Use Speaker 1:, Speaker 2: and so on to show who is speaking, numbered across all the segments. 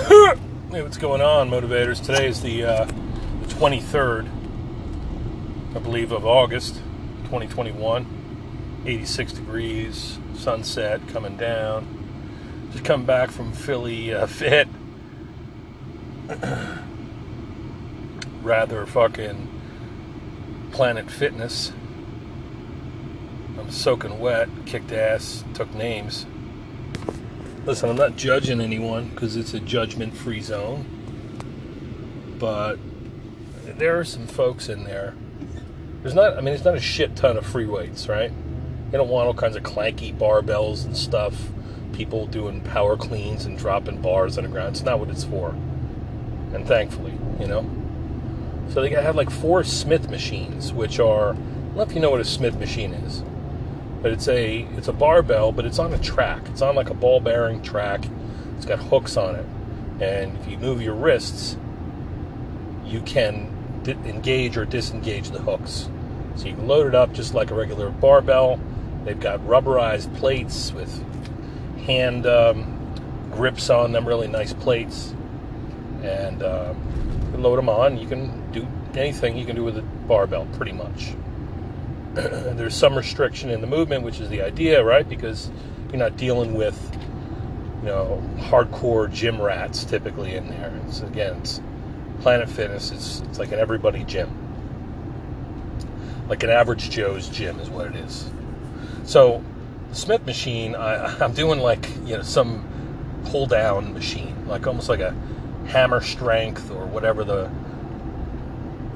Speaker 1: Hey, what's going on, motivators? Today is the, uh, the 23rd, I believe, of August 2021. 86 degrees, sunset coming down. Just come back from Philly uh, Fit. Rather fucking Planet Fitness. I'm soaking wet, kicked ass, took names. Listen, I'm not judging anyone because it's a judgment free zone. But there are some folks in there. There's not, I mean, it's not a shit ton of free weights, right? You don't want all kinds of clanky barbells and stuff. People doing power cleans and dropping bars on the ground. It's not what it's for. And thankfully, you know? So they have like four Smith machines, which are, I don't know if you know what a Smith machine is but it's a it's a barbell, but it's on a track. It's on like a ball bearing track. It's got hooks on it, and if you move your wrists, you can di- engage or disengage the hooks. So you can load it up just like a regular barbell. They've got rubberized plates with hand um, grips on them, really nice plates, and uh, load them on. You can do anything you can do with a barbell, pretty much. there's some restriction in the movement, which is the idea, right? Because you're not dealing with, you know, hardcore gym rats typically in there. It's again, it's Planet Fitness. It's it's like an everybody gym, like an average Joe's gym is what it is. So, the Smith machine, I, I'm doing like you know some pull down machine, like almost like a hammer strength or whatever the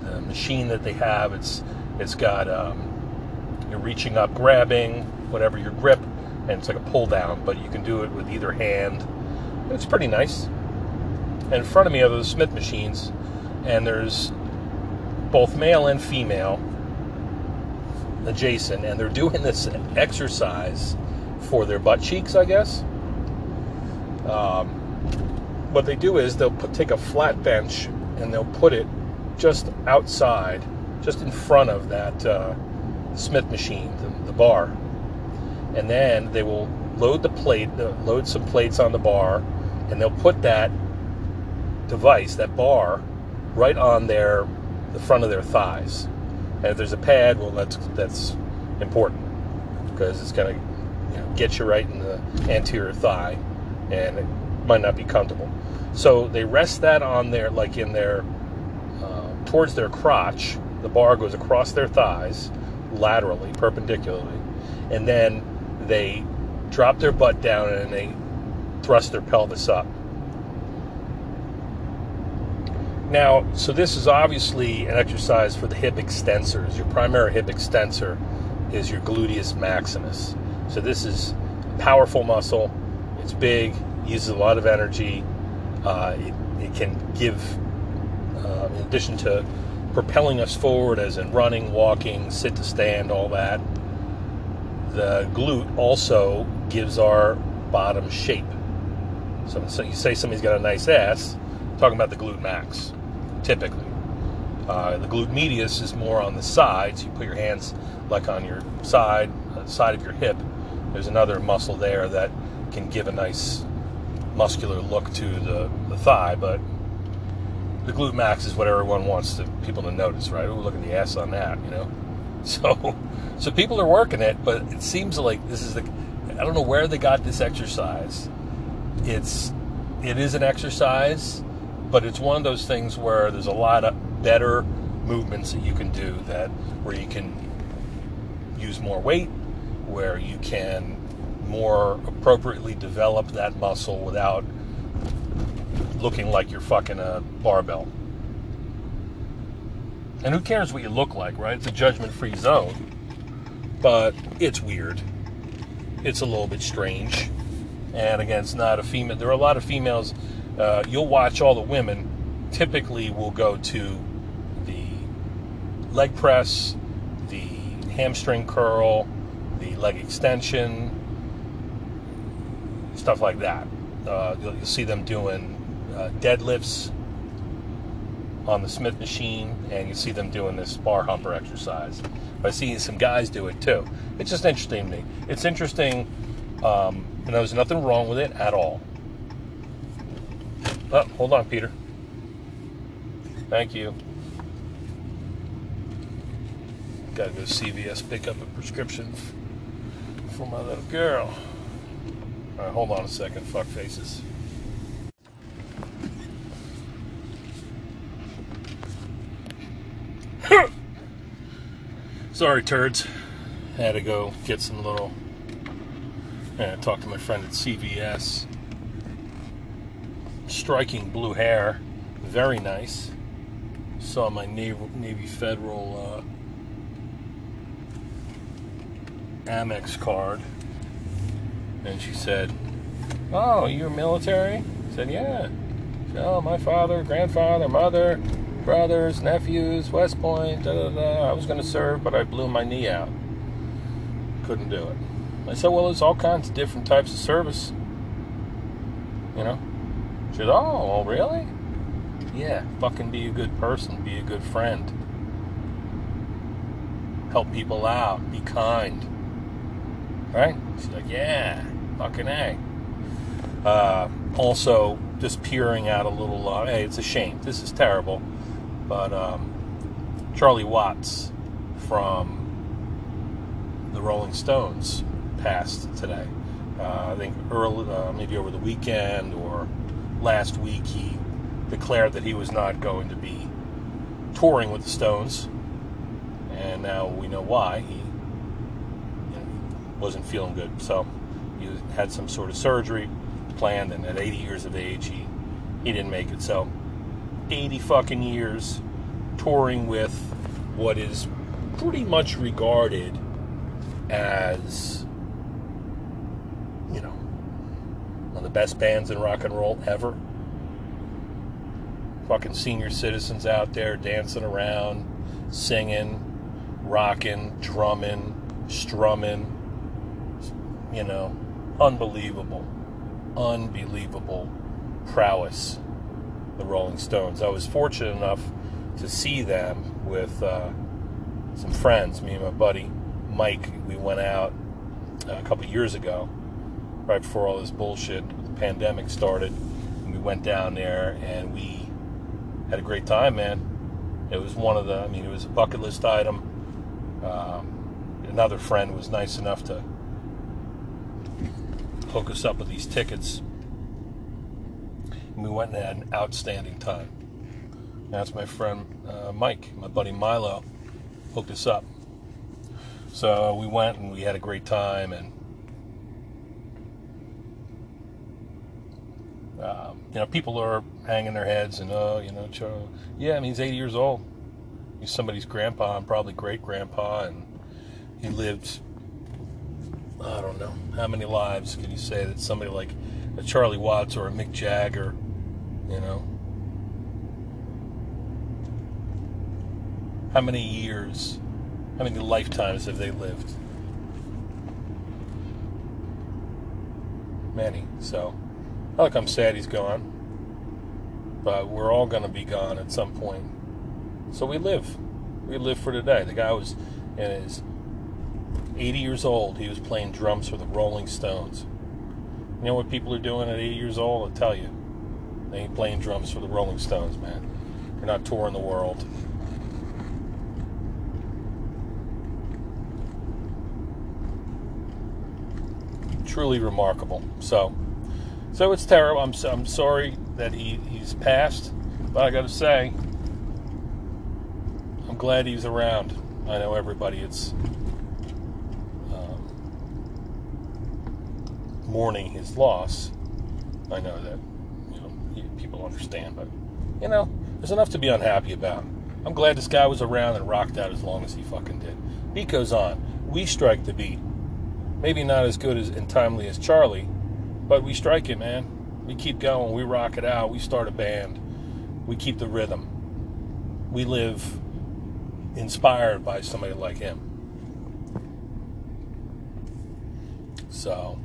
Speaker 1: the machine that they have. It's it's got um, you're reaching up, grabbing, whatever your grip, and it's like a pull down, but you can do it with either hand. It's pretty nice. And in front of me are those Smith machines, and there's both male and female adjacent, and they're doing this exercise for their butt cheeks, I guess. Um, what they do is they'll put, take a flat bench and they'll put it just outside, just in front of that. Uh, Smith machine, the, the bar, and then they will load the plate, load some plates on the bar, and they'll put that device, that bar, right on their the front of their thighs. And if there's a pad, well, that's that's important because it's going to you know, get you right in the anterior thigh, and it might not be comfortable. So they rest that on their like in their uh, towards their crotch. The bar goes across their thighs laterally, perpendicularly, and then they drop their butt down and they thrust their pelvis up. Now, so this is obviously an exercise for the hip extensors. Your primary hip extensor is your gluteus maximus. So this is a powerful muscle. It's big, uses a lot of energy. Uh, it, it, can give, uh, in addition to propelling us forward, as in running, walking, sit to stand, all that. The glute also gives our bottom shape. So, so you say somebody's got a nice ass, talking about the glute max, typically. Uh, the glute medius is more on the sides. You put your hands like on your side, uh, side of your hip. There's another muscle there that can give a nice muscular look to the, the thigh, but the glute max is what everyone wants to, people to notice, right? Oh, look at the ass on that, you know. So, so people are working it, but it seems like this is the. I don't know where they got this exercise. It's, it is an exercise, but it's one of those things where there's a lot of better movements that you can do that where you can use more weight, where you can more appropriately develop that muscle without looking like you're fucking a barbell. And who cares what you look like, right? It's a judgment free zone. But it's weird. It's a little bit strange. And again, it's not a female. There are a lot of females. Uh, you'll watch all the women typically will go to the leg press, the hamstring curl, the leg extension, stuff like that. Uh, you'll, you'll see them doing uh, deadlifts on the Smith machine, and you see them doing this bar humper exercise. I see some guys do it too. It's just interesting to me. It's interesting, um, and there's nothing wrong with it at all. Oh, hold on, Peter. Thank you. Gotta go CVS pick up a prescription for my little girl. All right, hold on a second. Fuck faces. Sorry, turds. Had to go get some little. And talk to my friend at CVS. Striking blue hair, very nice. Saw my Navy, Navy Federal uh, Amex card, and she said, "Oh, you're military?" I said, "Yeah." Said, oh, my father, grandfather, mother, brothers, nephews, West Point, da da da. I was going to serve, but I blew my knee out. Couldn't do it. I said, well, there's all kinds of different types of service. You know? She said, oh, really? Yeah, fucking be a good person, be a good friend. Help people out, be kind. Right? She's like, yeah, fucking A. Uh, also, just peering out a little, uh, hey, it's a shame. This is terrible. But um, Charlie Watts from the Rolling Stones passed today. Uh, I think early, uh, maybe over the weekend or last week, he declared that he was not going to be touring with the Stones, and now we know why. He you know, wasn't feeling good, so he had some sort of surgery planned, and at 80 years of age, he he didn't make it. So 80 fucking years touring with what is pretty much regarded as you know one of the best bands in rock and roll ever. Fucking senior citizens out there dancing around singing rocking drumming strumming. You know unbelievable unbelievable prowess the rolling stones i was fortunate enough to see them with uh, some friends me and my buddy Mike, we went out uh, a couple years ago, right before all this bullshit, the pandemic started. And we went down there and we had a great time, man. It was one of the, I mean, it was a bucket list item. Um, another friend was nice enough to hook us up with these tickets. And we went and had an outstanding time. That's my friend uh, Mike, my buddy Milo, hooked us up. So we went and we had a great time, and um, you know, people are hanging their heads and oh, you know, yeah, I mean, he's 80 years old. He's somebody's grandpa and probably great grandpa, and he lived. I don't know how many lives can you say that somebody like a Charlie Watts or a Mick Jagger, you know, how many years how many lifetimes have they lived? Many. So, I look, I'm sad he's gone. But we're all going to be gone at some point. So we live. We live for today. The guy was in his 80 years old. He was playing drums for the Rolling Stones. You know what people are doing at 80 years old? I'll tell you. They ain't playing drums for the Rolling Stones, man. They're not touring the world. truly remarkable. So, so it's terrible. I'm I'm sorry that he he's passed, but I got to say, I'm glad he's around. I know everybody. It's um, mourning his loss. I know that understand, but you know there's enough to be unhappy about. I'm glad this guy was around and rocked out as long as he fucking did. Beat goes on. We strike the beat. Maybe not as good as and timely as Charlie, but we strike it, man. We keep going. We rock it out. We start a band. We keep the rhythm. We live inspired by somebody like him. So,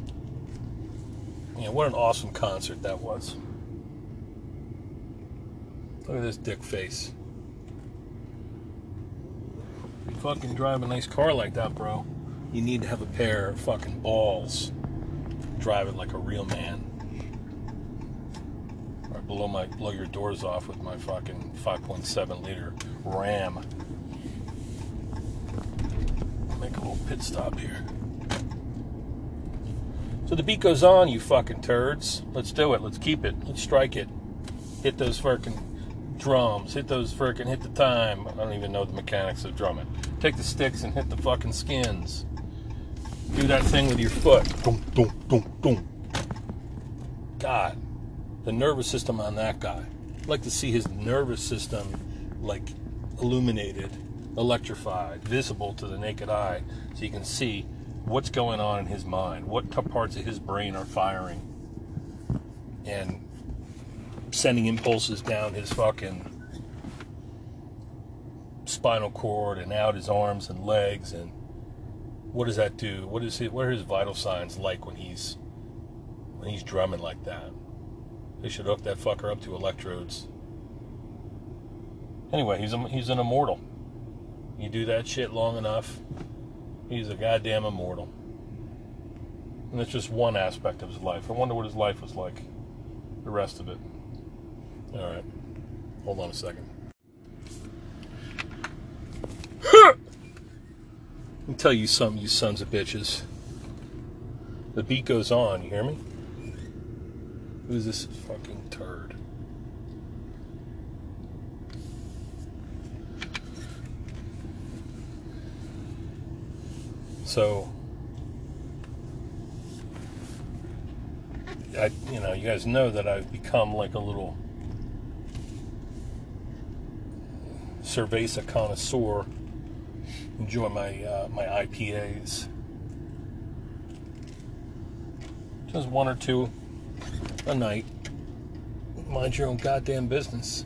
Speaker 1: you know, what an awesome concert that was. Look at this dick face. You fucking drive a nice car like that, bro you need to have a pair of fucking balls. Drive it like a real man. Or blow my blow your doors off with my fucking 5.7 liter Ram. Make a little pit stop here. So the beat goes on, you fucking turds. Let's do it. Let's keep it. Let's strike it. Hit those fucking drums. Hit those fucking hit the time. I don't even know the mechanics of drumming. Take the sticks and hit the fucking skins. Do that thing with your foot. Dum, dum, dum, dum. God, the nervous system on that guy. I'd like to see his nervous system like illuminated, electrified, visible to the naked eye, so you can see what's going on in his mind, what parts of his brain are firing, and sending impulses down his fucking spinal cord and out his arms and legs and what does that do? What is it? What are his vital signs like when he's when he's drumming like that? They should hook that fucker up to electrodes. Anyway, he's a, he's an immortal. You do that shit long enough, he's a goddamn immortal. And that's just one aspect of his life. I wonder what his life was like. The rest of it. All right. Hold on a second. Let me tell you something, you sons of bitches. The beat goes on, you hear me? Who's this fucking turd? So, I, you know, you guys know that I've become like a little cerveza connoisseur. Enjoy my uh, my IPAs. Just one or two a night. Mind your own goddamn business.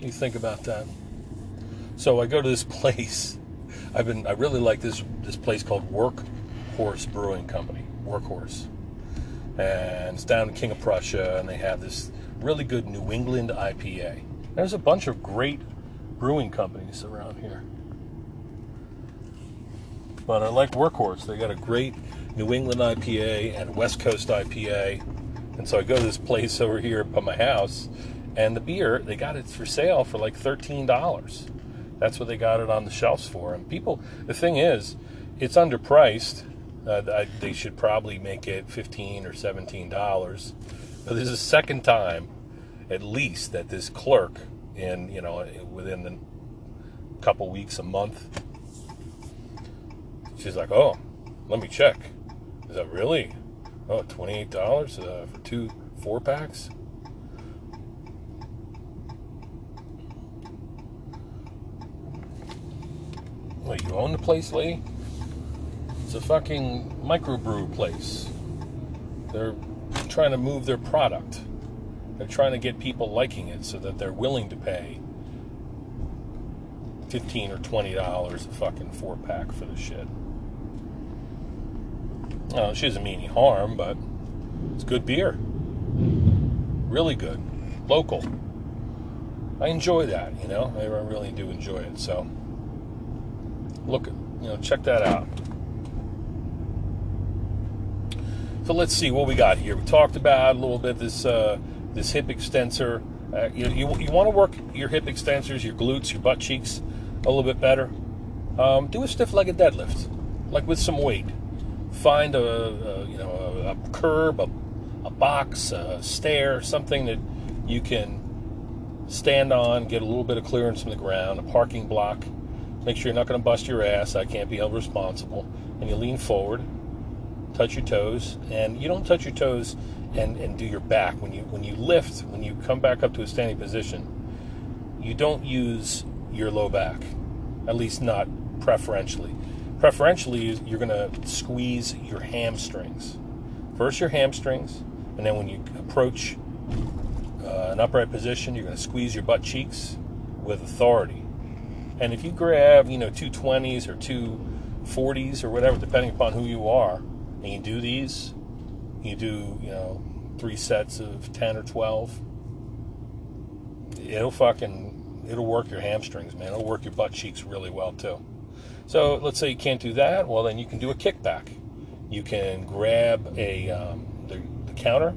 Speaker 1: You think about that. So I go to this place. I've been I really like this this place called Workhorse Brewing Company. Workhorse. And it's down in King of Prussia and they have this really good New England IPA. There's a bunch of great brewing companies around here. But I like Workhorse. They got a great New England IPA and West Coast IPA and so I go to this place over here by my house, and the beer, they got it for sale for like $13. That's what they got it on the shelves for. And people, the thing is, it's underpriced. Uh, they should probably make it 15 or $17. But this is the second time, at least, that this clerk, in, you know, within a couple weeks, a month, she's like, oh, let me check. Is that really? oh, $28 uh, for two four packs. What, you own the place, lady? It's a fucking microbrew place. They're trying to move their product. They're trying to get people liking it so that they're willing to pay 15 or $20 a fucking four pack for the shit. Uh, she doesn't mean any harm, but it's good beer. Really good. Local. I enjoy that, you know. I really do enjoy it. So, look, you know, check that out. So let's see what we got here. We talked about a little bit this uh, this hip extensor. Uh, you, you, you want to work your hip extensors, your glutes, your butt cheeks a little bit better. Um, do a stiff-legged deadlift, like with some weight find a, a you know a, a curb, a, a box, a stair, something that you can stand on, get a little bit of clearance from the ground, a parking block. Make sure you're not going to bust your ass. I can't be held responsible. And you lean forward, touch your toes, and you don't touch your toes and, and do your back. When you when you lift, when you come back up to a standing position, you don't use your low back, at least not preferentially preferentially you're going to squeeze your hamstrings. First your hamstrings, and then when you approach uh, an upright position, you're going to squeeze your butt cheeks with authority. And if you grab, you know, two 20s or two 40s or whatever, depending upon who you are, and you do these, you do, you know, three sets of 10 or 12, it'll fucking, it'll work your hamstrings, man. It'll work your butt cheeks really well, too. So let's say you can't do that. Well, then you can do a kickback. You can grab a um, the, the counter.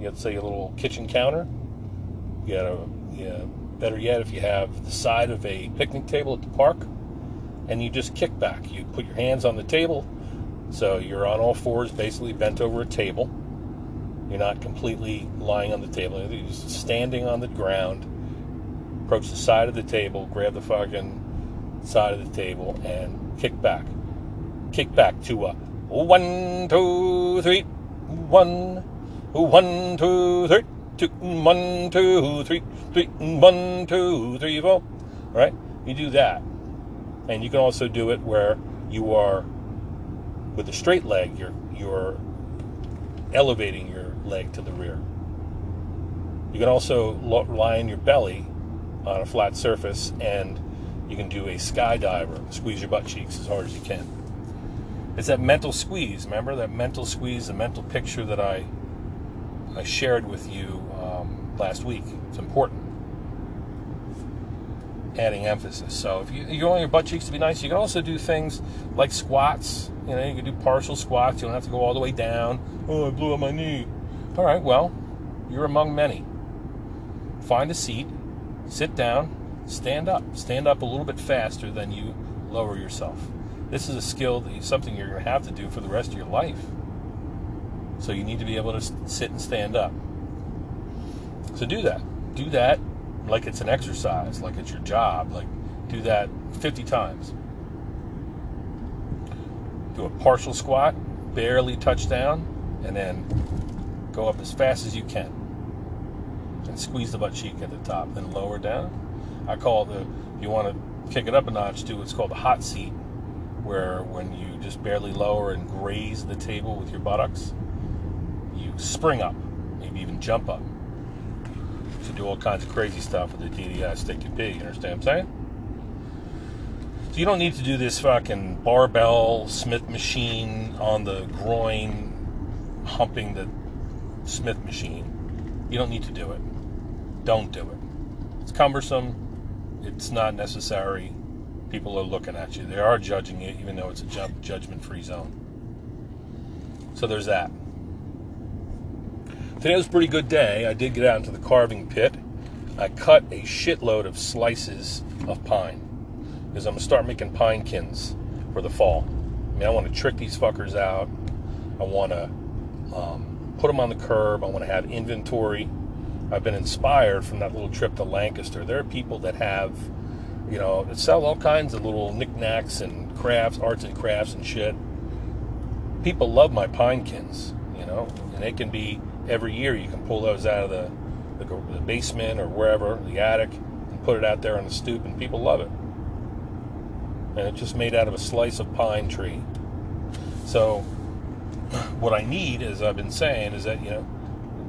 Speaker 1: Let's say a little kitchen counter, You got a, yeah, better yet, if you have the side of a picnic table at the park, and you just kick back. You put your hands on the table, so you're on all fours, basically bent over a table. You're not completely lying on the table. You're just standing on the ground. Approach the side of the table, grab the fucking side of the table, and kick back. Kick back to a one, two, three, one, one, two, three, two, one, two, three, three, one, two, three, four. All right? You do that. And you can also do it where you are with a straight leg, you're you're elevating your leg to the rear. You can also lie on your belly on a flat surface and you can do a skydiver, squeeze your butt cheeks as hard as you can. It's that mental squeeze. Remember that mental squeeze, the mental picture that I I shared with you um, last week. It's important. Adding emphasis. So if you, you want your butt cheeks to be nice, you can also do things like squats. You know, you can do partial squats. You don't have to go all the way down. Oh, I blew up my knee. All right, well, you're among many. Find a seat, sit down, stand up. Stand up a little bit faster than you lower yourself. This is a skill that something you're going to have to do for the rest of your life. So you need to be able to sit and stand up. So do that. Do that like it's an exercise, like it's your job. Like do that 50 times. Do a partial squat, barely touch down, and then go up as fast as you can. And squeeze the butt cheek at the top, then lower down. I call the, if you want to kick it up a notch, do what's called the hot seat where when you just barely lower and graze the table with your buttocks, you spring up, maybe even jump up. Do all kinds of crazy stuff with the DDI stick to pee. You understand what I'm saying? So you don't need to do this fucking barbell Smith machine on the groin, humping the Smith machine. You don't need to do it. Don't do it. It's cumbersome. It's not necessary people are looking at you. They are judging you, even though it's a judgment free zone. So there's that. Today was a pretty good day. I did get out into the carving pit. I cut a shitload of slices of pine because I'm going to start making pinekins for the fall. I mean, I want to trick these fuckers out. I want to um, put them on the curb. I want to have inventory. I've been inspired from that little trip to Lancaster. There are people that have you know, sell all kinds of little knickknacks and crafts, arts and crafts and shit. People love my pinekins, you know, and they can be every year. You can pull those out of the, the, the basement or wherever, the attic, and put it out there on the stoop, and people love it. And it's just made out of a slice of pine tree. So, what I need, as I've been saying, is that you know,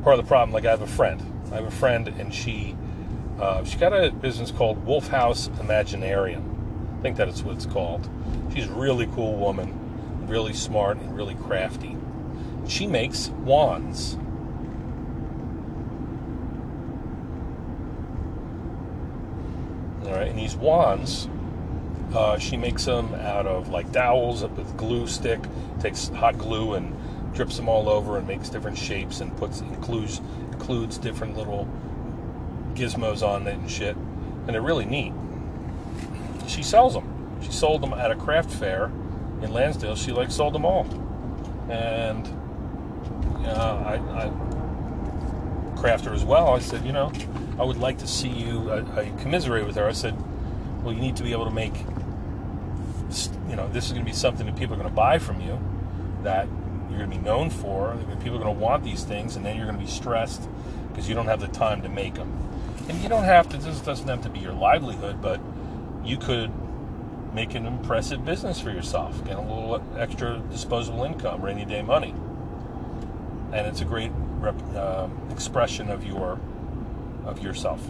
Speaker 1: part of the problem. Like I have a friend. I have a friend, and she uh, she got a business called Wolf House Imaginarium. I think that is what it's called. She's a really cool woman, really smart and really crafty. She makes wands. And these wands, uh, she makes them out of like dowels with glue stick. Takes hot glue and drips them all over and makes different shapes and puts includes includes different little gizmos on it and shit, and they're really neat. She sells them. She sold them at a craft fair in Lansdale. She like sold them all, and uh, I, I crafter as well. I said, you know, I would like to see you. I, I commiserate with her. I said, well, you need to be able to make. You know, this is going to be something that people are going to buy from you. That you're going to be known for. People are going to want these things, and then you're going to be stressed because you don't have the time to make them. And you don't have to, this doesn't have to be your livelihood, but you could make an impressive business for yourself, get a little extra disposable income, rainy day money. And it's a great rep, uh, expression of your of yourself.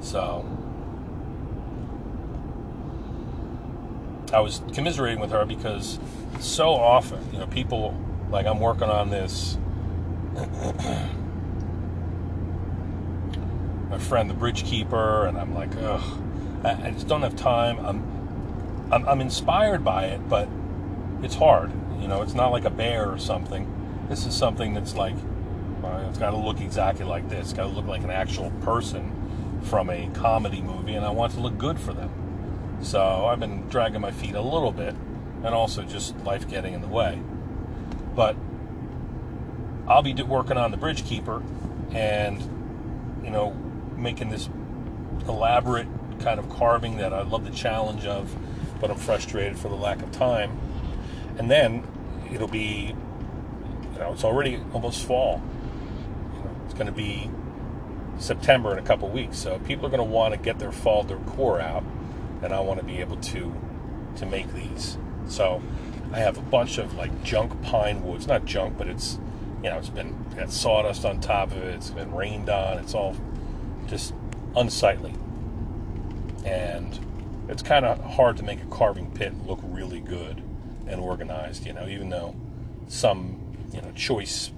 Speaker 1: So I was commiserating with her because so often, you know, people like I'm working on this my friend, the bridge keeper, and I'm like, ugh, I, just don't have time. I'm, I'm, I'm inspired by it, but it's hard. You know, it's not like a bear or something. This is something that's like Uh, It's got to look exactly like this. It's got to look like an actual person from a comedy movie, and I want to look good for them. So I've been dragging my feet a little bit, and also just life getting in the way. But I'll be working on the Bridge Keeper, and you know, making this elaborate kind of carving that I love the challenge of, but I'm frustrated for the lack of time. And then it'll be, you know, it's already almost fall. You know, it's going to be September in a couple weeks, so people are going to want to get their fall decor out, and I want to be able to to make these. So I have a bunch of like junk pine woods, not junk, but it's you know it's been got sawdust on top of it. It's been rained on. It's all just unsightly, and it's kind of hard to make a carving pit look really good and organized. You know, even though some you know choice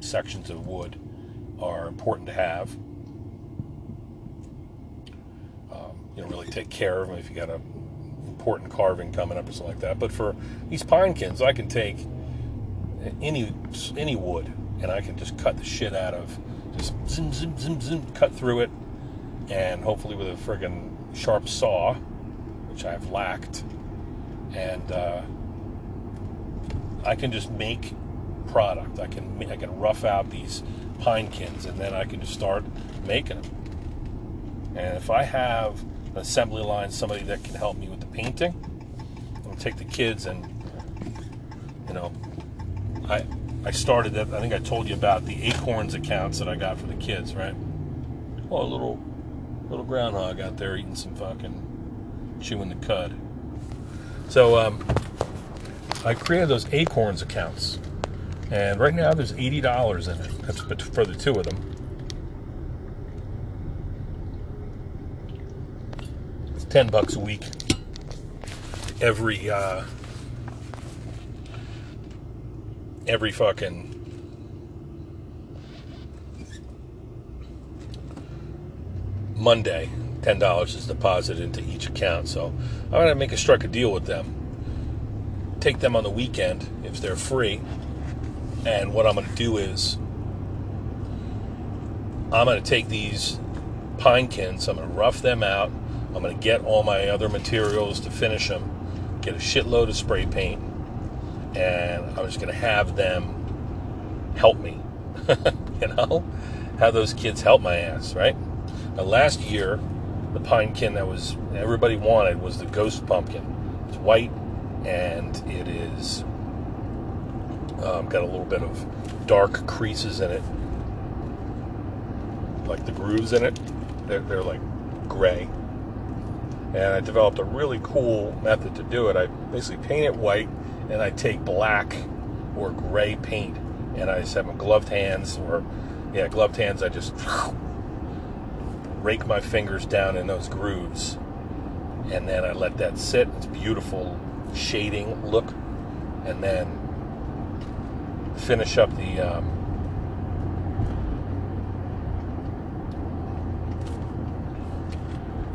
Speaker 1: sections of wood are important to have. Um, you don't really take care of them if you got a important carving coming up or something like that. But for these pinekins, I can take any any wood and I can just cut the shit out of, just zim zim zim zim, cut through it, and hopefully with a friggin' sharp saw, which I've lacked, and uh, I can just make product. I can I can rough out these pinekins and then I can just start making them. And if I have an assembly line, somebody that can help me with the painting, I'm gonna take the kids and you know, I I started that. I think I told you about the Acorns accounts that I got for the kids, right? Oh, a little little groundhog out there eating some fucking chewing the cud. So um, I created those Acorns accounts, and right now there's eighty dollars in it. That's for the two of them. It's ten bucks a week. Every uh, every fucking Monday, ten dollars is deposited into each account. So I'm gonna make a strike a deal with them. Take them on the weekend if they're free. And what I'm gonna do is I'm gonna take these pinekins, I'm gonna rough them out, I'm gonna get all my other materials to finish them, get a shitload of spray paint, and I'm just going to have them help me. you know, have those kids help my ass, right? Now, last year, the pinekin that was everybody wanted was the ghost pumpkin. It's white and it is um, got a little bit of dark creases in it, like the grooves in it. They're, they're like gray. And I developed a really cool method to do it. I basically paint it white and I take black or gray paint and I just have my gloved hands or yeah, gloved hands. I just rake my fingers down in those grooves and then I let that sit. It's beautiful shading look, and then finish up the um,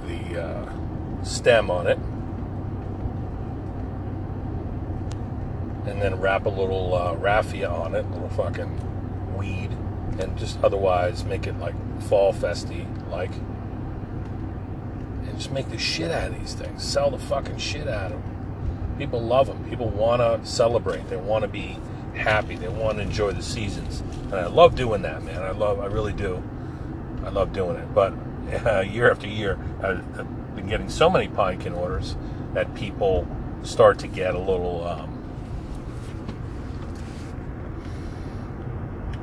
Speaker 1: the uh, stem on it. and then wrap a little uh, raffia on it, a little fucking weed, and just otherwise make it like fall festy like. And just make the shit out of these things. Sell the fucking shit out of them. People love them. People want to celebrate. They want to be happy. They want to enjoy the seasons. And I love doing that, man. I love, I really do. I love doing it. But uh, year after year, I've been getting so many pinekin orders that people start to get a little. Um,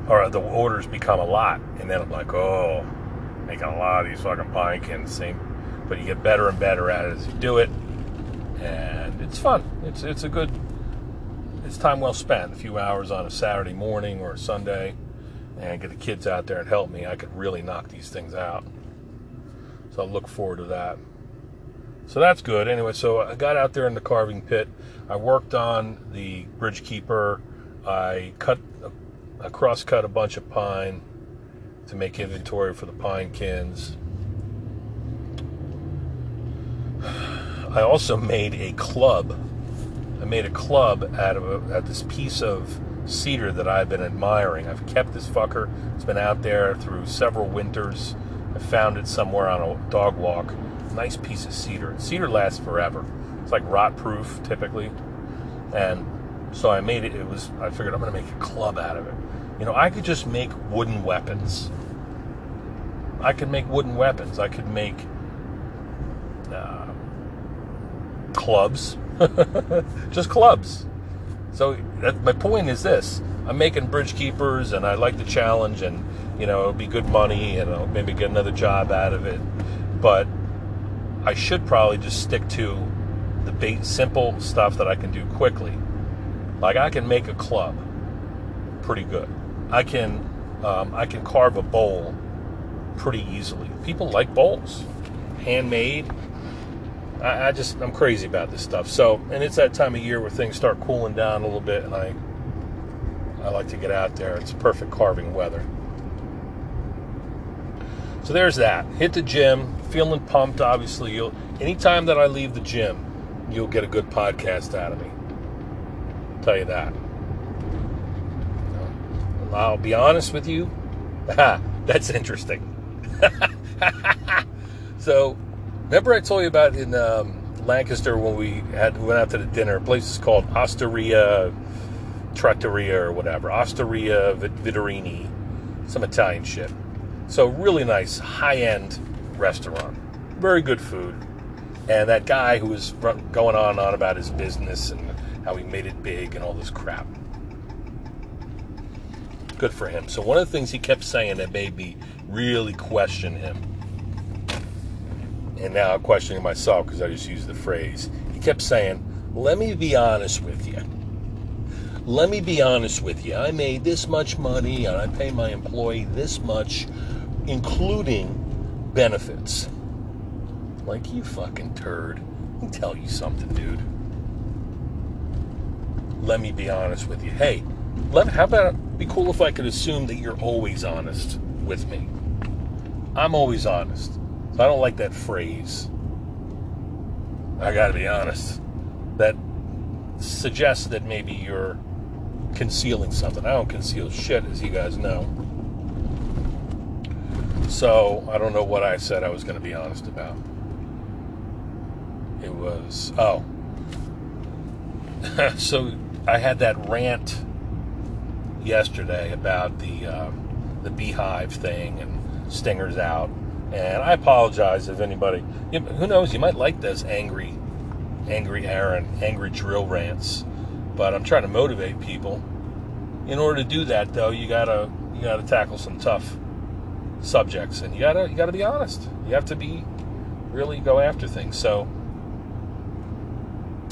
Speaker 1: or the orders become a lot, and then I'm like, oh, making a lot of these fucking pinekins. Same, but you get better and better at it as you do it, and it's fun. It's it's a good, it's time well spent. A few hours on a Saturday morning or a Sunday, and get the kids out there and help me. I could really knock these things out. So I look forward to that. So that's good. Anyway, so I got out there in the carving pit. I worked on the bridge keeper. I cut I cross cut a bunch of pine to make inventory for the pinekins. I also made a club. I made a club out of a, out this piece of cedar that I've been admiring. I've kept this fucker. It's been out there through several winters. I found it somewhere on a dog walk. Nice piece of cedar. Cedar lasts forever. It's like rot proof typically. And so I made it. It was. I figured I'm going to make a club out of it. You know, I could just make wooden weapons. I could make wooden weapons. I could make uh, clubs, just clubs. So that, my point is this: I'm making bridge keepers, and I like the challenge, and you know it'll be good money, and I'll maybe get another job out of it. But I should probably just stick to the bait, simple stuff that I can do quickly. Like I can make a club pretty good. I can um, I can carve a bowl pretty easily. People like bowls, handmade. I, I, just I'm crazy about this stuff. So, and it's that time of year where things start cooling down a little bit, and I I like to get out there. It's perfect carving weather. So there's that. Hit the gym, feeling pumped. Obviously, you'll anytime that I leave the gym, you'll get a good podcast out of me. I'll tell you that. I'll be honest with you. That's interesting. so, remember I told you about in um, Lancaster when we had went out to the dinner. A place is called Osteria Trattoria or whatever. Osteria Vittorini, some Italian shit. So really nice, high end restaurant. Very good food. And that guy who was going on and on about his business and how he made it big and all this crap. Good for him. So one of the things he kept saying that made me really question him. And now I'm questioning myself because I just used the phrase. He kept saying, Let me be honest with you. Let me be honest with you. I made this much money and I pay my employee this much, including benefits. Like, you fucking turd. Let me tell you something, dude. Let me be honest with you. Hey, let, how about be cool if I could assume that you're always honest with me? I'm always honest. I don't like that phrase. I gotta be honest. That suggests that maybe you're concealing something. I don't conceal shit, as you guys know. So I don't know what I said I was to be honest about. It was, oh. so I had that rant yesterday about the um, the beehive thing and stingers out. And I apologize if anybody, who knows, you might like those angry, angry Aaron, angry drill rants. But I'm trying to motivate people. In order to do that, though, you gotta you gotta tackle some tough subjects, and you gotta you gotta be honest. You have to be really go after things. So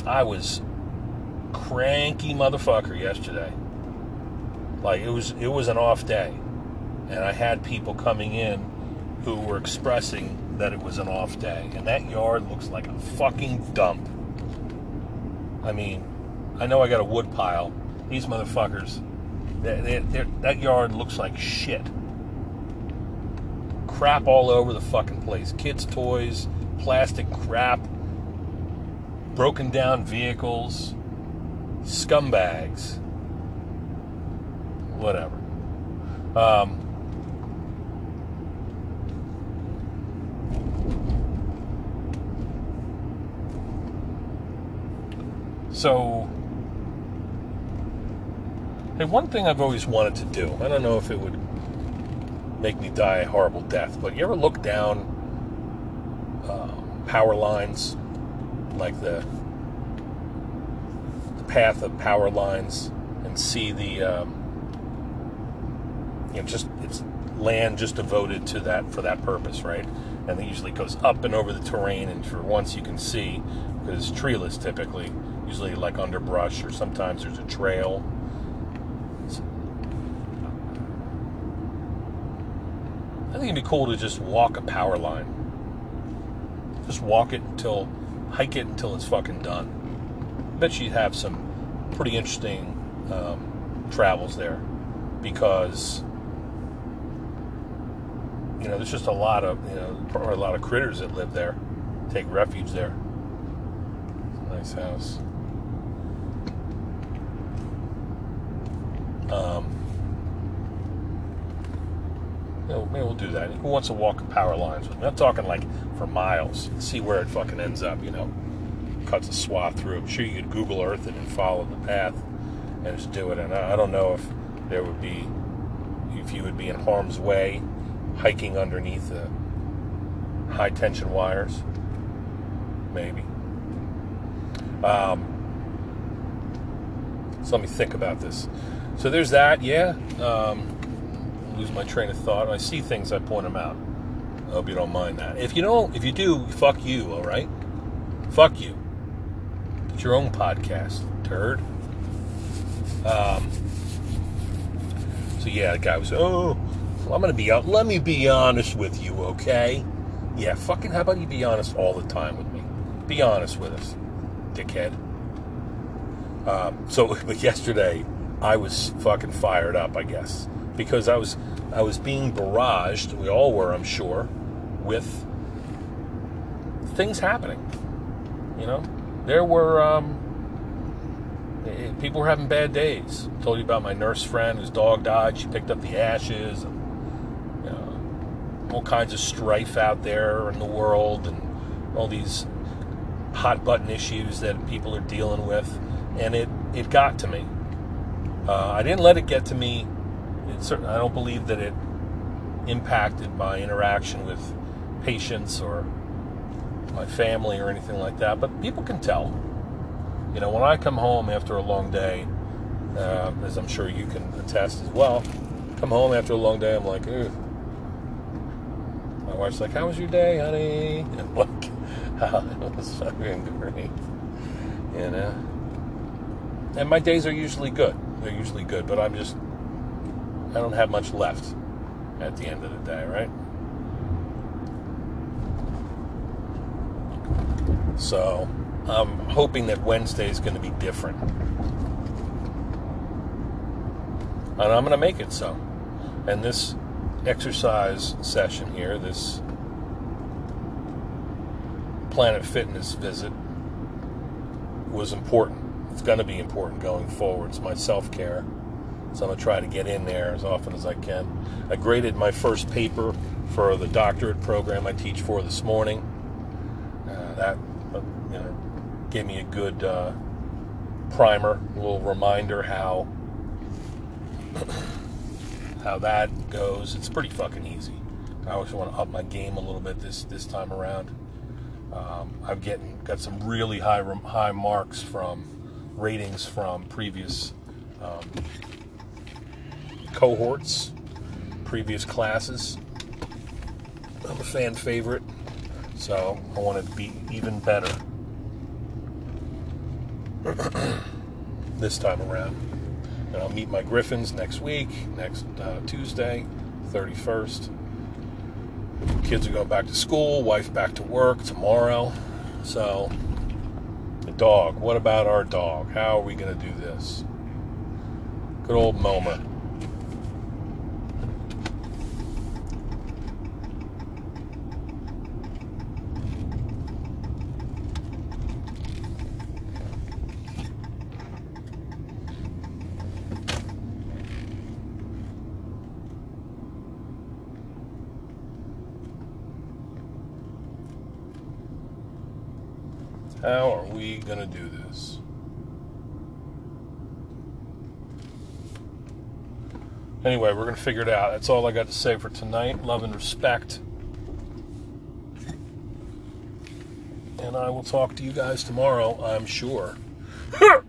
Speaker 1: I was cranky motherfucker yesterday. Like it was it was an off day and I had people coming in who were expressing that it was an off day, and that yard looks like a fucking dump. I mean, I know I got a wood pile. These motherfuckers, they, they, that yard looks like shit. Crap all over the fucking place. Kids' toys, plastic crap, broken down vehicles, scumbags, whatever. Um, So, hey, one thing I've always wanted to do, I don't know if it would make me die a horrible death, but you ever look down uh, power lines, like the, the path of power lines, and see the, um, you know, just it's land just devoted to that for that purpose, right? And it usually goes up and over the terrain, and for once you can see, because it's treeless typically usually like underbrush or sometimes there's a trail. I think it'd be cool to just walk a power line. Just walk it until, hike it until it's fucking done. I bet you'd have some pretty interesting um, travels there because you know there's just a lot of you know a lot of critters that live there, take refuge there. Nice house. Um, maybe we'll do that. Who wants to walk power lines with me? I'm talking like for miles. See where it fucking ends up, you know. Cuts a swath through. I'm sure you could Google Earth it and follow the path and just do it. And I, don't know if there would be, if you would be in harm's way hiking underneath the high tension wires. Maybe. Um, so let me think about this. So there's that, yeah. Um, lose my train of thought. I see things, I point them out. I hope you don't mind that. If you don't, if you do, fuck you. All right, fuck you. It's your own podcast, turd. Um. So yeah, the guy was, oh, well, I'm gonna be out. Let me be honest with you, okay? Yeah, fucking. How about you be honest all the time with me? Be honest with us, dickhead. Um, so, but yesterday I was fucking fired up, I guess because I was I was being barraged. We all were, I'm sure, with things happening. You know, there were um, eh, people were having bad days. I told you about my nurse friend whose dog died. She picked up the ashes. And, you know, all kinds of strife out there in the world, and all these hot button issues that people are dealing with, and it it got to me. Uh, I didn't let it get to me it certainly, I don't believe that it impacted my interaction with patients or my family or anything like that. But people can tell. You know, when I come home after a long day, uh, as I'm sure you can attest as well, come home after a long day, I'm like, Ugh. My wife's like, "How was your day, honey?" And I'm like, oh, "It was fucking great," you know. And my days are usually good. They're usually good, but I'm just I don't have much left at the end of the day, right? So I'm hoping that Wednesday is going to be different. And I'm going to make it so. And this exercise session here, this Planet Fitness visit, was important. It's going to be important going forward. It's my self care. So I'm going to try to get in there as often as I can. I graded my first paper for the doctorate program I teach for this morning. Uh, that uh, you know, gave me a good uh, primer, a little reminder how how that goes. It's pretty fucking easy. I always want to up my game a little bit this this time around. Um, I'm getting got some really high high marks from ratings from previous um, cohorts, previous classes. I'm a fan favorite, so I want to be even better this time around. And I'll meet my Griffins next week, next uh, Tuesday, 31st. Kids are going back to school, wife back to work tomorrow. So, dog. What about our dog? How are we going to do this? Good old Momer. How are we going to do this? We're going to figure it out. That's all I got to say for tonight. Love and respect. And I will talk to you guys tomorrow, I'm sure.